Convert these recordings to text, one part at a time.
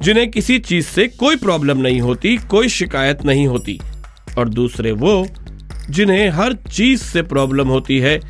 जिन्हें किसी चीज़ से कोई प्रॉब्लम नहीं होती, कोई शिकायत नहीं होती। और दूसरे वो, जिन्हें हर चीज़ से प्रॉब्लम होती है,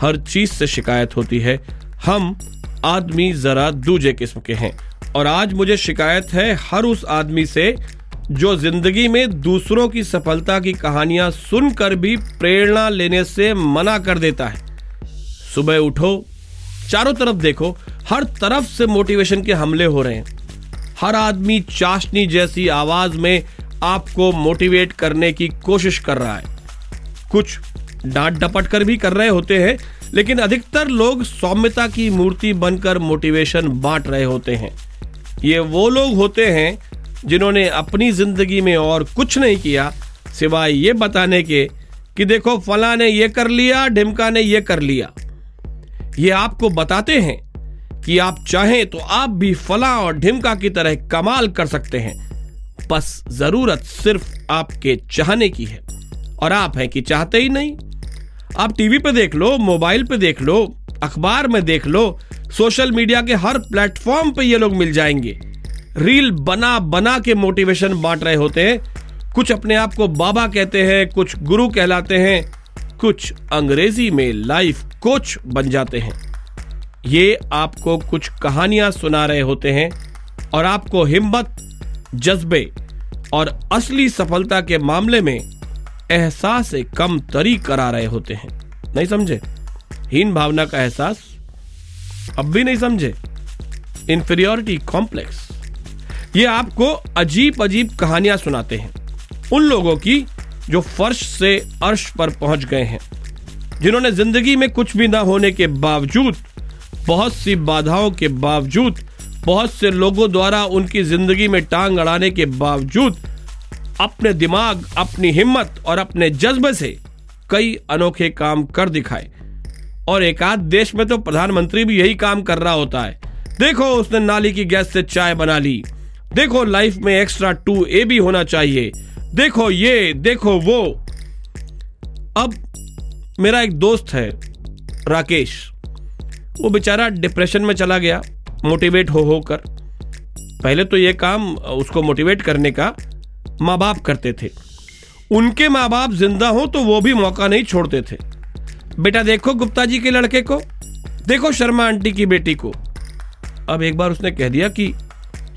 हर चीज़ से शिकायत होती है। हम आदमी जरा दूजे किस्म के हैं। और आज मुझे शिकायत है हर उस आदमी से जो ज़िंदगी में दूसरों की सफलता की कहानियाँ सुनकर भी प्रेरणा लेने से मना कर देता है। सुबह उठो, चारों तरफ़ देखो, हर तरफ़ से मोटिवेशन के हमले हो रहे हैं। हर आदमी चाशनी जैसी आवाज़ में आपको मोटिवेट करने की कोशिश कर रहा है। कुछ डांट डपट कर भी कर रहे होते हैं, लेकिन अधिकतर लोग सौम्यता की मूर्ति बनकर मोटिवेशन बांट रहे होते हैं। ये वो लोग होते हैं जिन्होंने अपनी ज़िंदगी में और कुछ नहीं किया, सिवाय ये बताने के कि देखो, फला ने ये कर लिया, ढिमका ने ये कर लिया। ये आपको बताते हैं कि आप चाहें तो आप भी फला और ढिमका की तरह कमाल कर सकते हैं। बस ज़रूरत सिर्फ़ आपके चाहने की है। और आप हैं कि चाहते ही नहीं। आप टीवी पे देख लो, मोबाइल पे देख लो, अखबार में देख लो, सोशल मीडिया के हर प्लेटफॉर्म पे ये लोग मिल जाएँगे। रील बना बना के मोटिवेशन बांट रहे होते हैं। कुछ अपने आप को बाबा कहते हैं, कुछ गुरु कहलाते हैं, कुछ अंग्रेज़ी में लाइफ कोच बन जाते हैं। ये आपको कुछ कहानियाँ सुना रहे होते हैं और आपको हिम्मत, जज्बे और असली सफलता के मामले में एहसास कम तरी करा रहे होते हैं। नहीं समझे? हीन भावना का एहसास अब भी नहीं समझे? इंफीरियोरिटी कॉम्प्लेक्स ये आपको अजीब अजीब कहानियाँ सुनाते हैं। उन लोगों की जो फर्श से अर्श पर पहुँच गए हैं, जिन्होंने ज़िंदगी में कुछ भी ना होने के बावजूद बहुत सी बाधाओं के बावजूद, बहुत से लोगों द्वारा उनकी ज़िंदगी में टांग अड़ाने के बावजूद, अपने दिमाग, अपनी हिम्मत और अपने जज्बे से कई अनोखे काम कर दिखाए। और एक आध देश में तो प्रधानमंत्री भी यही काम कर रहा होता है। देखो, उसने नाली की गैस से चाय बना ली। देखो, लाइफ में एक्स्ट्रा टू ए भी होना चाहिए। देखो ये, देखो वो। अब मेरा एक दोस्त है, राकेश। वो बेचारा डिप्रेशन में चला गया मोटिवेट हो होकर पहले तो ये काम, उसको मोटिवेट करने का माँ बाप करते थे। उनके माँ बाप ज़िंदा हो तो वो भी मौका नहीं छोड़ते थे। बेटा देखो गुप्ता जी के लड़के को, देखो शर्मा आंटी की बेटी को। अब एक बार उसने कह दिया कि,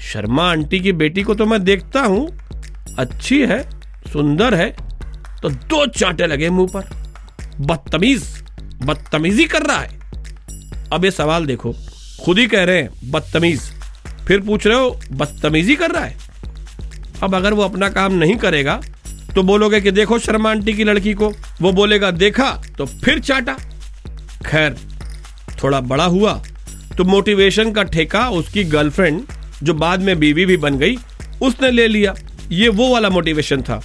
शर्मा आंटी की बेटी को तो मैं देखता हूँ, अच्छी है, सुंदर है। तो दो चांटे लगे मुँह पर। बदतमीज, बदतमीजी कर रहा है। अब ये सवाल देखो। खुद ही कह रहे हैं, बदतमीज। फिर पूछ रहे हो, बदतमीजी कर रहा है? अब अगर वो अपना काम नहीं करेगा तो बोलोगे कि देखो शर्मा आंटी की लड़की को। वो बोलेगा, देखा तो फिर चाटा। खैर, थोड़ा बड़ा हुआ तो मोटिवेशन का ठेका उसकी गर्लफ्रेंड, जो बाद में बीवी भी बन गई, उसने ले लिया। ये वो वाला मोटिवेशन था।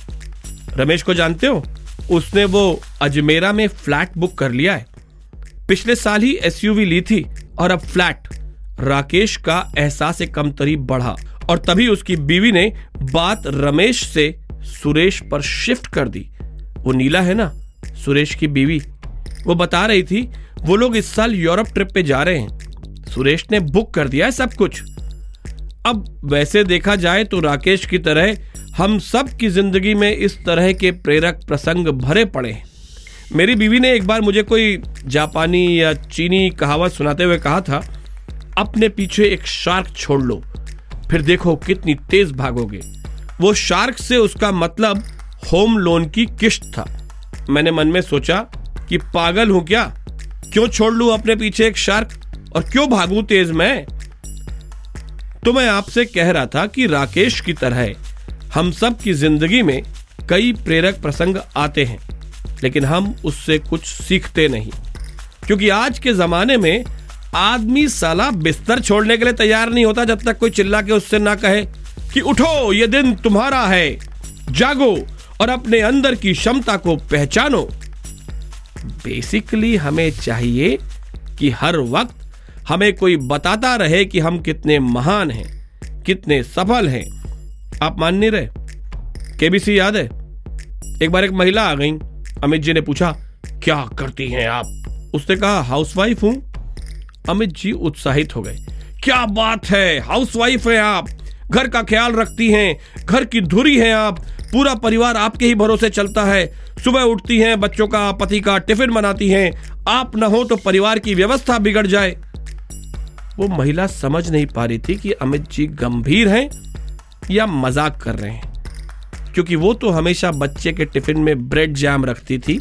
रमेश को जानते हो? उसने वो अजमेरा में फ्लैट बुक कर लिया है। पिछले साल ही एसयूवी ली थी और अब फ्लैट। राकेश का एहसास कम तरीब बढ़ा और तभी उसकी बीवी ने बात रमेश से सुरेश पर शिफ्ट कर दी। वो नीला है ना? सुरेश की बीवी। वो बता रही थी, वो लोग इस साल यूरोप ट्रिप पे जा रहे हैं। सुरेश ने बुक कर दिया है सब कुछ। अब वैसे देखा जाए तो राकेश की तरह हम सब की ज़िंदगी में इस तरह के प्रेरक प्रसंग भरे पड़े हैं। मेरी बीवी ने एक बार मुझे कोई जापानी या चीनी कहावत सुनाते हुए कहा था, अपने पीछे एक शार्क छोड़ लो, फिर देखो कितनी तेज भागोगे। वो शार्क से उसका मतलब होम लोन की किश्त था। मैंने मन में सोचा कि पागल हूँ क्या? क्यों छोड़ लू अपने पीछे एक शार्क? और क्यों भागू तेज मैं? तो मैं आपसे कह रहा था कि राकेश की तरह हम सब की ज़िंदगी में कई प्रेरक प्रसंग आते हैं। लेकिन हम उससे कुछ सीखते नहीं। क्योंकि आज के जमाने में आदमी साला बिस्तर छोड़ने के लिए तैयार नहीं होता जब तक कोई चिल्ला के उससे ना कहे कि उठो, ये दिन तुम्हारा है। जागो और अपने अंदर की क्षमता को पहचानो। बेसिकली हमें चाहिए कि हर वक्त हमें कोई बताता रहे कि हम कितने महान हैं, कितने सफल हैं। आप मान नहीं रहे? केबीसी याद है? एक बार एक महिला आ गई। अमित जी ने पूछा, क्या करती हैं आप? उसने कहा, हाउसवाइफ हूँ। अमित जी उत्साहित हो गए, क्या बात है, हाउसवाइफ है आप। घर का ख्याल रखती हैं, घर की धुरी हैं आप। पूरा परिवार आपके ही भरोसे चलता है। सुबह उठती हैं, बच्चों का, पति का टिफ़िन बनाती हैं। आप न हो तो परिवार की व्यवस्था बिगड़ जाए। वो महिला समझ नहीं पा रही थी कि अमित जी गंभीर हैं या मज़ाक कर रहे हैं। क्योंकि वो तो हमेशा बच्चे के टिफ़िन में ब्रेड जैम रखती थी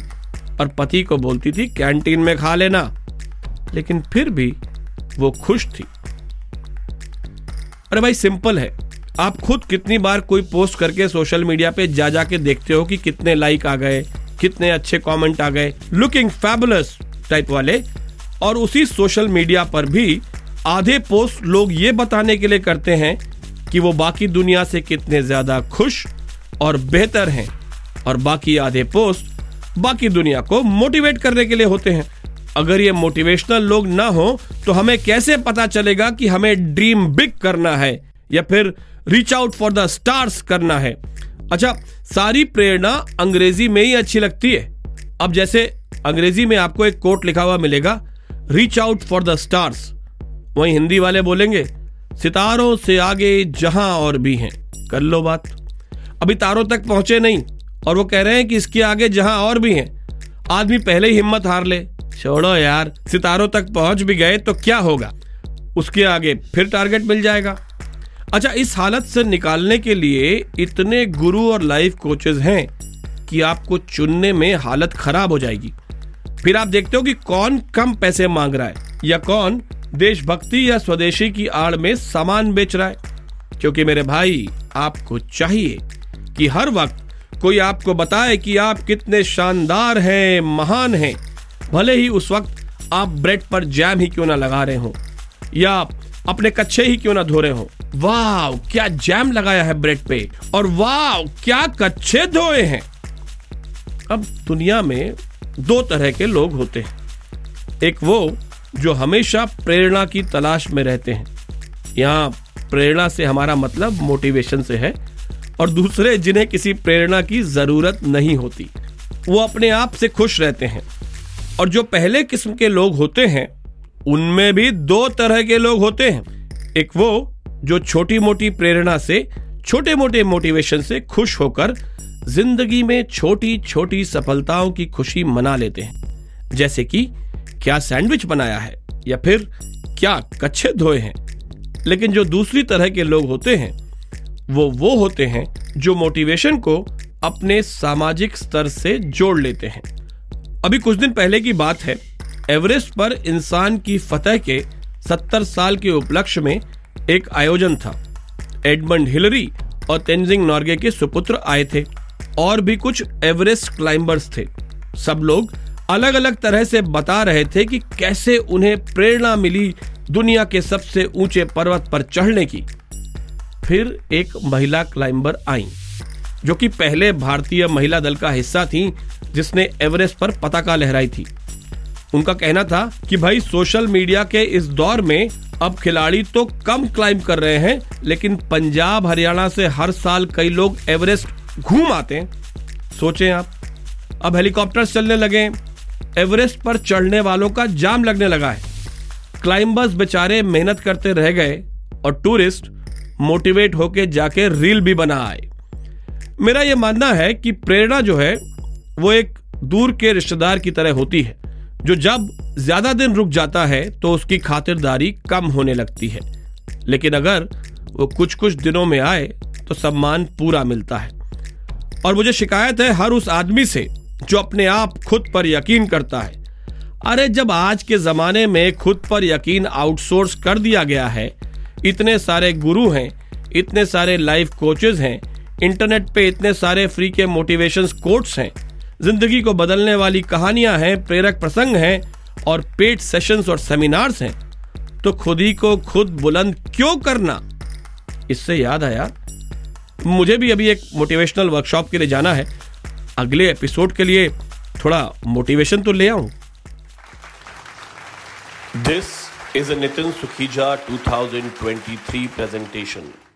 और पति को बोलती थी, कैंटीन में खा लेना। लेकिन फिर भी वो खुश थी। अरे भाई, सिंपल है। आप खुद कितनी बार कोई पोस्ट करके सोशल मीडिया पे जा जाके देखते हो कि कितने लाइक आ गए, कितने अच्छे कमेंट आ गए, लुकिंग फैबुलस टाइप वाले। और उसी सोशल मीडिया पर भी आधे पोस्ट लोग ये बताने के लिए करते हैं कि वो बाकी दुनिया से कितने ज़्यादा खुश और बेहतर हैं। और बाकी आधे पोस्ट बाकी दुनिया को मोटिवेट करने के लिए होते हैं। अगर ये मोटिवेशनल लोग ना हो तो हमें कैसे पता चलेगा कि हमें ड्रीम बिग करना है या फिर reach out for the stars करना है? अच्छा सारी प्रेरणा अंग्रेज़ी में ही अच्छी लगती है। अब जैसे अंग्रेज़ी में आपको एक कोट लिखा हुआ मिलेगा reach out for the stars वहीं हिंदी वाले बोलेंगे, सितारों से आगे जहाँ और भी हैं। कर लो बात। अभी तारों तक पहुँचे नहीं, और वो कह रहे हैं कि इसके आगे जहाँ और भी हैं, आदमी पहले ही हिम्मत हार ले। छोड़ो यार, सितारों तक पहुँच भी गए तो क्या होगा? उसके आगे फिर टारगेट मिल जाएगा। अच्छा इस हालत से निकालने के लिए इतने गुरु और लाइफ कोचेज हैं कि आपको चुनने में हालत खराब हो जाएगी। फिर आप देखते हो कि कौन कम पैसे मांग रहा है, या कौन देशभक्ति या स्वदेशी की आड़ में सामान बेच रहा है। क्योंकि मेरे भाई, आपको चाहिए। कि हर वक्त कोई आपको बताए कि आप कितने शानदार हैं, महान हैं। भले ही उस वक्त आप ब्रेड पर जैम ही क्यों ना लगा रहे हो, या अपने कच्चे ही क्यों ना धो रहे हो। वाह क्या जैम लगाया है ब्रेड पे, और वाह क्या कच्चे धोए हैं। अब दुनिया में दो तरह के लोग होते हैं। एक वो जो हमेशा प्रेरणा की तलाश में रहते हैं। यहाँ प्रेरणा से हमारा मतलब मोटिवेशन से है और दूसरे जिन्हें किसी प्रेरणा की ज़रूरत नहीं होती। वो अपने आप से खुश रहते हैं। और जो पहले किस्म के लोग होते हैं, उनमें भी दो तरह के लोग होते हैं। एक वो, जो छोटी मोटी प्रेरणा से छोटे मोटे मोटिवेशन से खुश होकर ज़िंदगी में छोटी छोटी सफलताओं की खुशी मना लेते हैं। जैसे कि, क्या सैंडविच बनाया है? या फिर, क्या कच्चे धोए हैं? लेकिन जो दूसरी तरह के लोग होते हैं वो वो होते हैं जो मोटिवेशन को अपने सामाजिक स्तर से जोड़ लेते हैं। अभी कुछ दिन पहले की बात है एवरेस्ट पर इंसान की फतह के 70 साल के उपलक्ष्य में एक आयोजन था। एडमंड हिलरी और तेंजिंग नॉर्गे के सुपुत्र आए थे और भी कुछ एवरेस्ट क्लाइंबर्स थे। सब लोग अलग अलग तरह से बता रहे थे कि कैसे उन्हें प्रेरणा मिली दुनिया के सबसे ऊँचे पर्वत पर चढ़ने की। फिर एक महिला क्लाइंबर आई, जो कि पहले भारतीय महिला दल का हिस्सा थी, जिसने एवरेस्ट पर पताका लहराई थी। उनका कहना था कि भाई, सोशल मीडिया के इस दौर में अब खिलाड़ी तो कम क्लाइंब कर रहे हैं, लेकिन पंजाब, हरियाणा से हर साल कई लोग एवरेस्ट घूम आते हैं। सोचें आप, अब हेलीकॉप्टर चलने लगे एवरेस्ट पर चढ़ने वालों का जाम लगने लगा है। क्लाइंबर्स बेचारे मेहनत करते रह गए और टूरिस्ट मोटिवेट होके जाके रील भी बना आए मेरा यह मानना है कि प्रेरणा जो है, वो एक दूर के रिश्तेदार की तरह होती है, जो जब ज़्यादा दिन रुक जाता है तो उसकी खातिरदारी कम होने लगती है। लेकिन अगर वो कुछ कुछ दिनों में आए तो सम्मान पूरा मिलता है। और मुझे शिकायत है हर उस आदमी से, जो अपने आप खुद पर यकीन करता है। अरे, जब आज के जमाने में खुद पर यकीन आउटसोर्स कर दिया गया है इतने सारे गुरु हैं, इतने सारे लाइफ कोचेज हैं इंटरनेट पे इतने सारे फ्री के मोटिवेशन कोट्स हैं, ज़िंदगी को बदलने वाली कहानियाँ हैं, प्रेरक प्रसंग हैं और पेड सेशंस और सेमिनार्स हैं। तो खुद ही को खुद बुलंद क्यों करना? इससे याद आया, मुझे भी अभी एक मोटिवेशनल वर्कशॉप के लिए जाना है। अगले एपिसोड के लिए थोड़ा मोटिवेशन तो ले आऊँ। This is a Nitin Sukhija 2023 presentation.